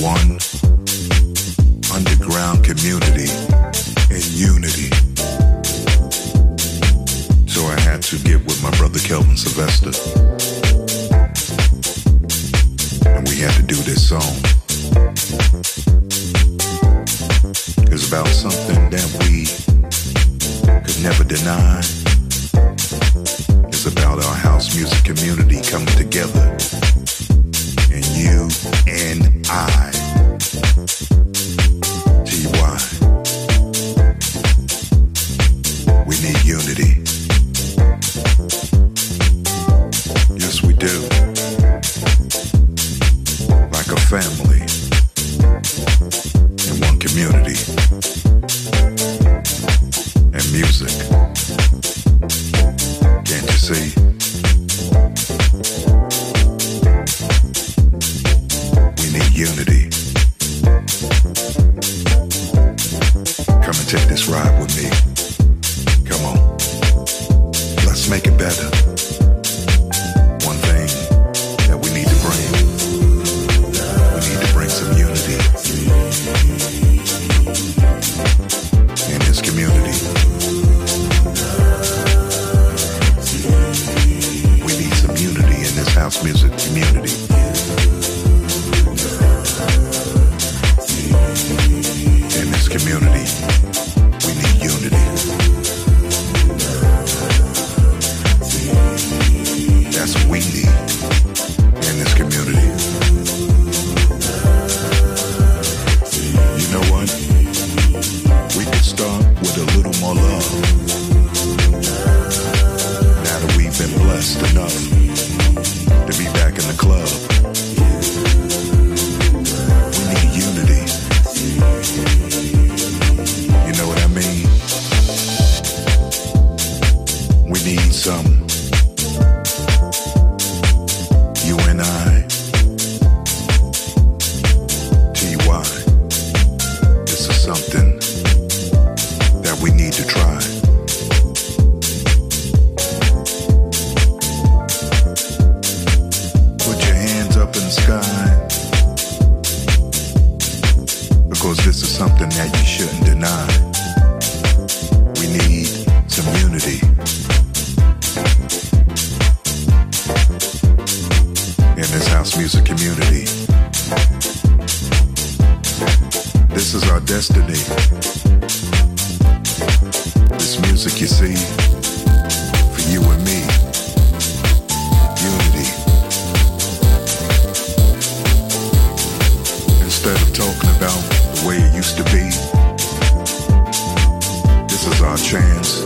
One underground community in unity. So I had to get with my brother Kelvin Sylvester. And we had to do this song. It's about something that we could never deny. It's about our house music community coming together and I. music community. This is our destiny. This music you see, for you and me. Unity. Instead of talking about the way it used to be, this is our chance.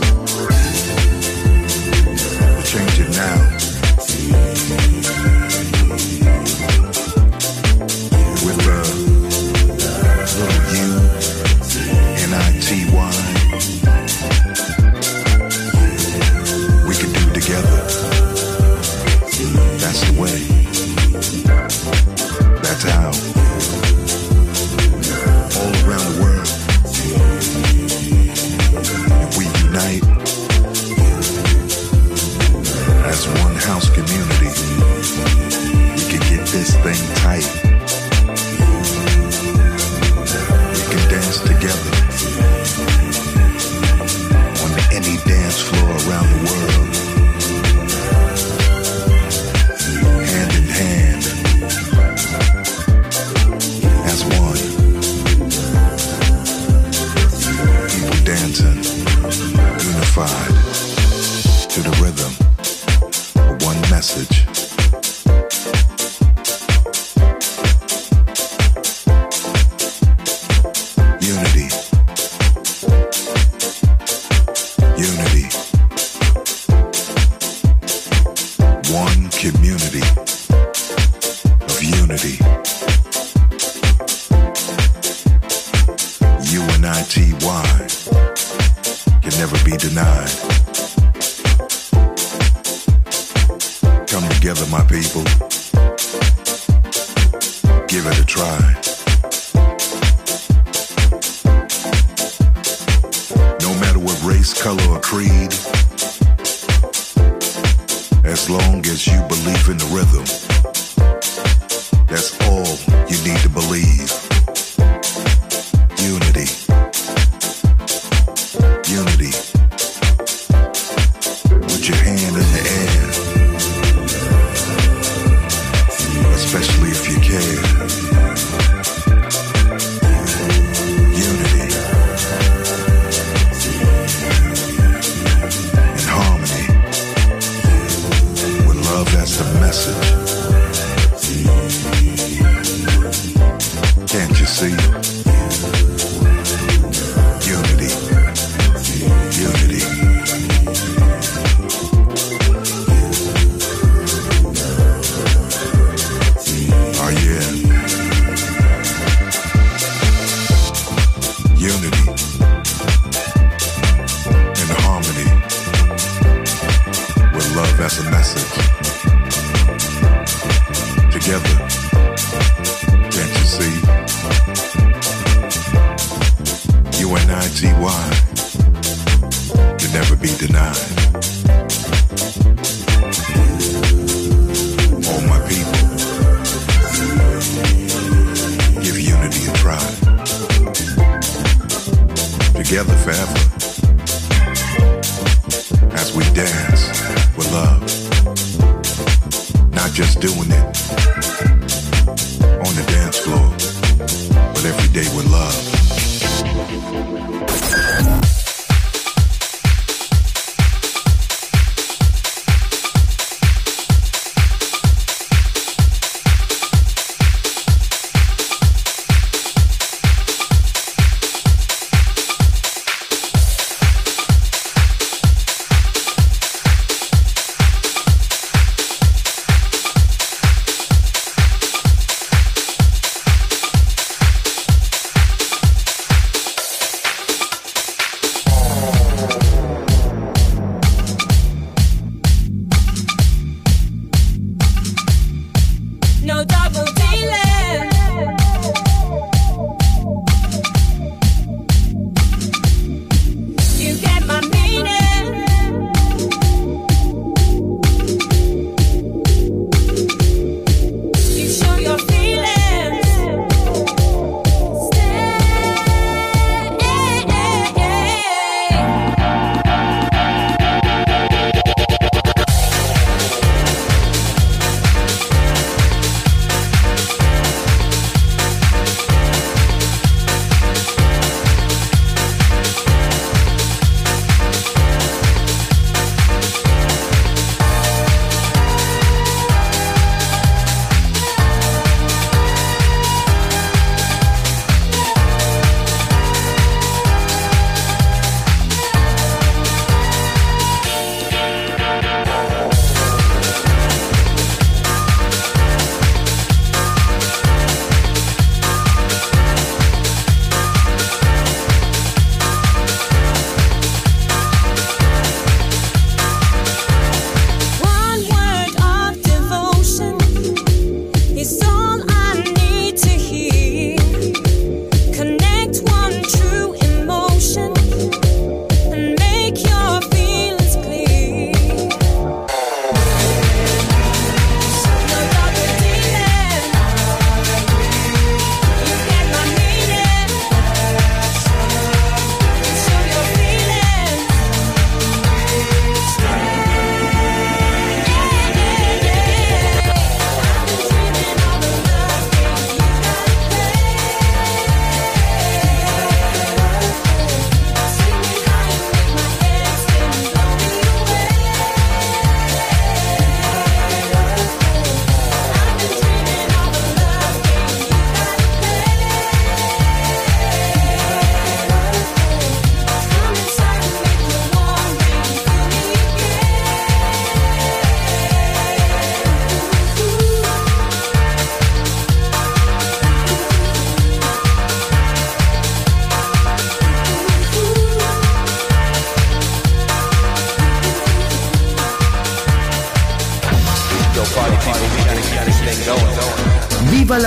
We change it now.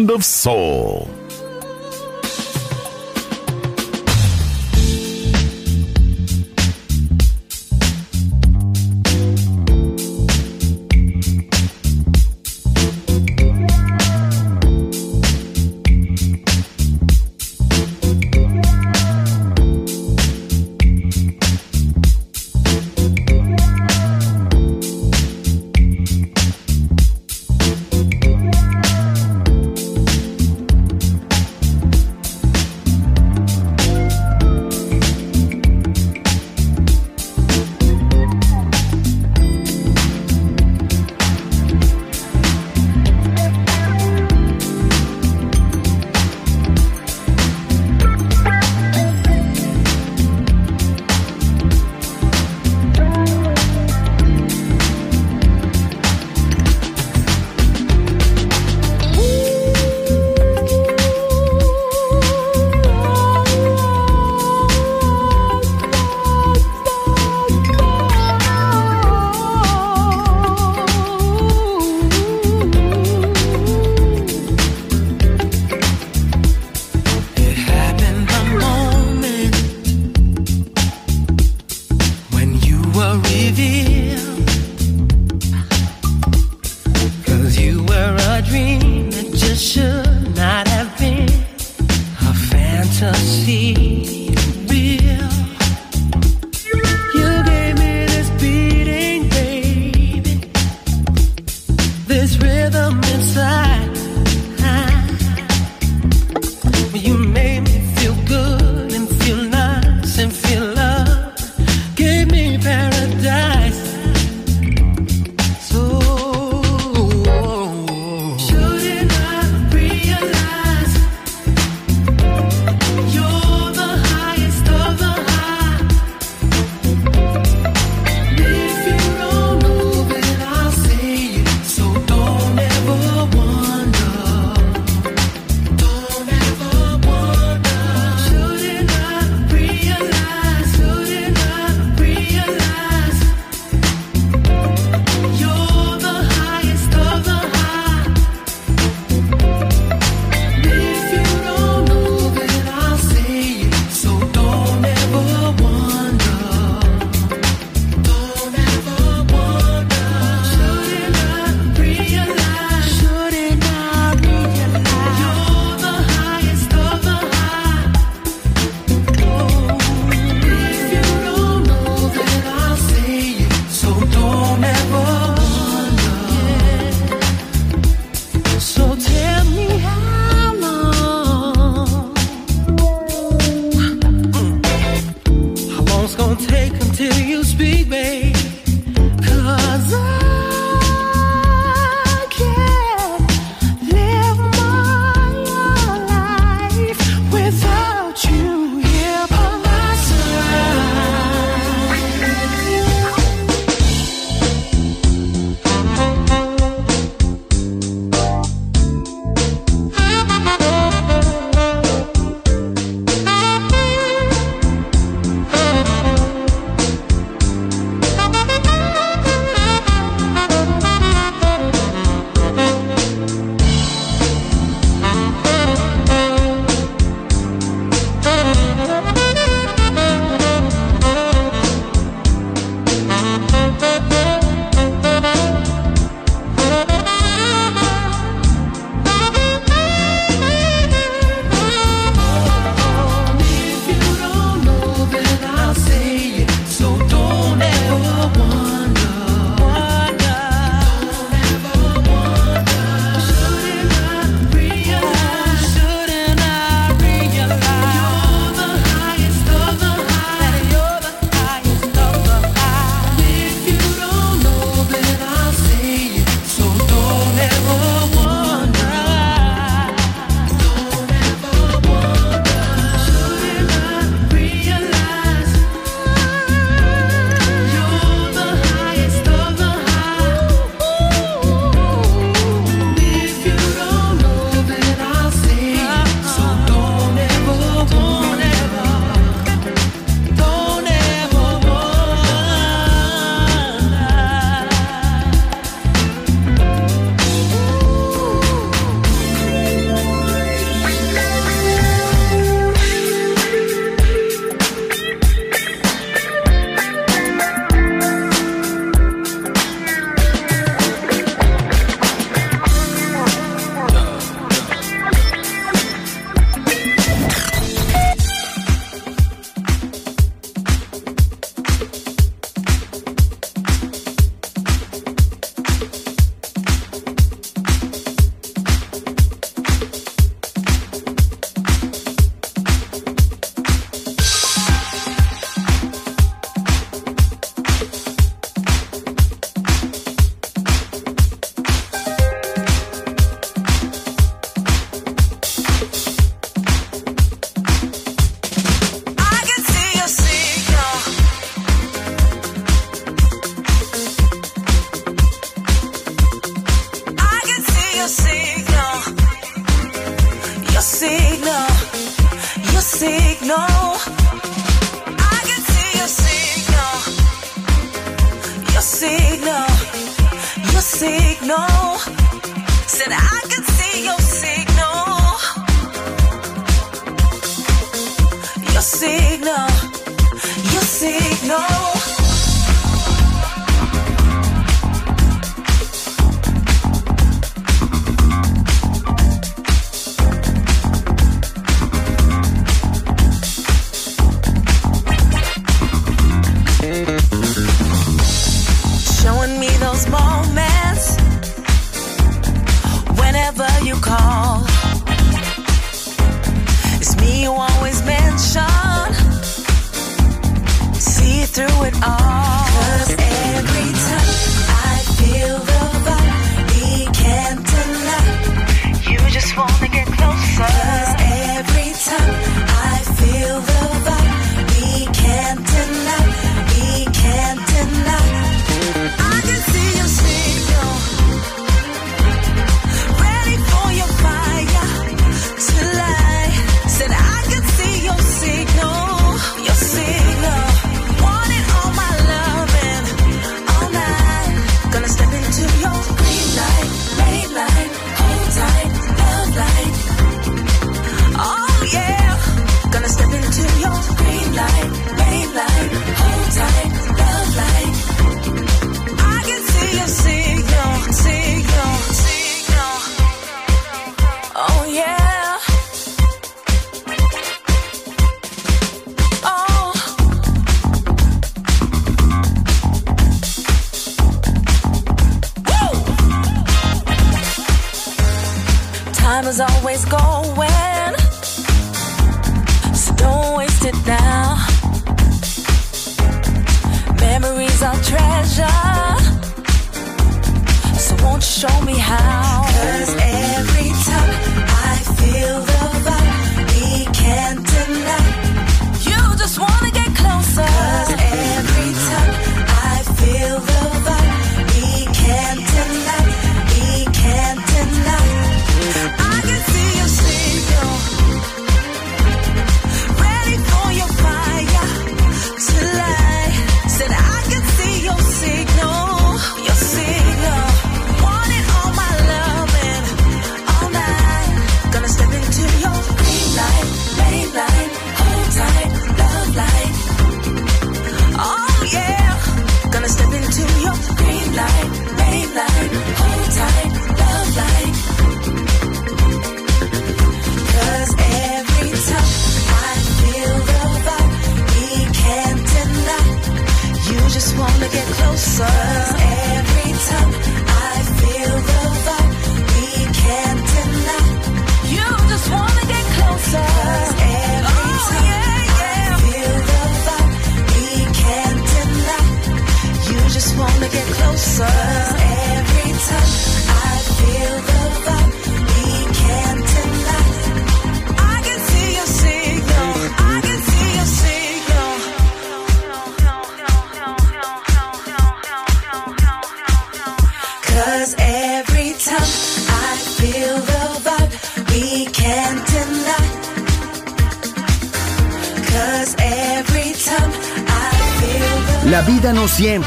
sound of soul.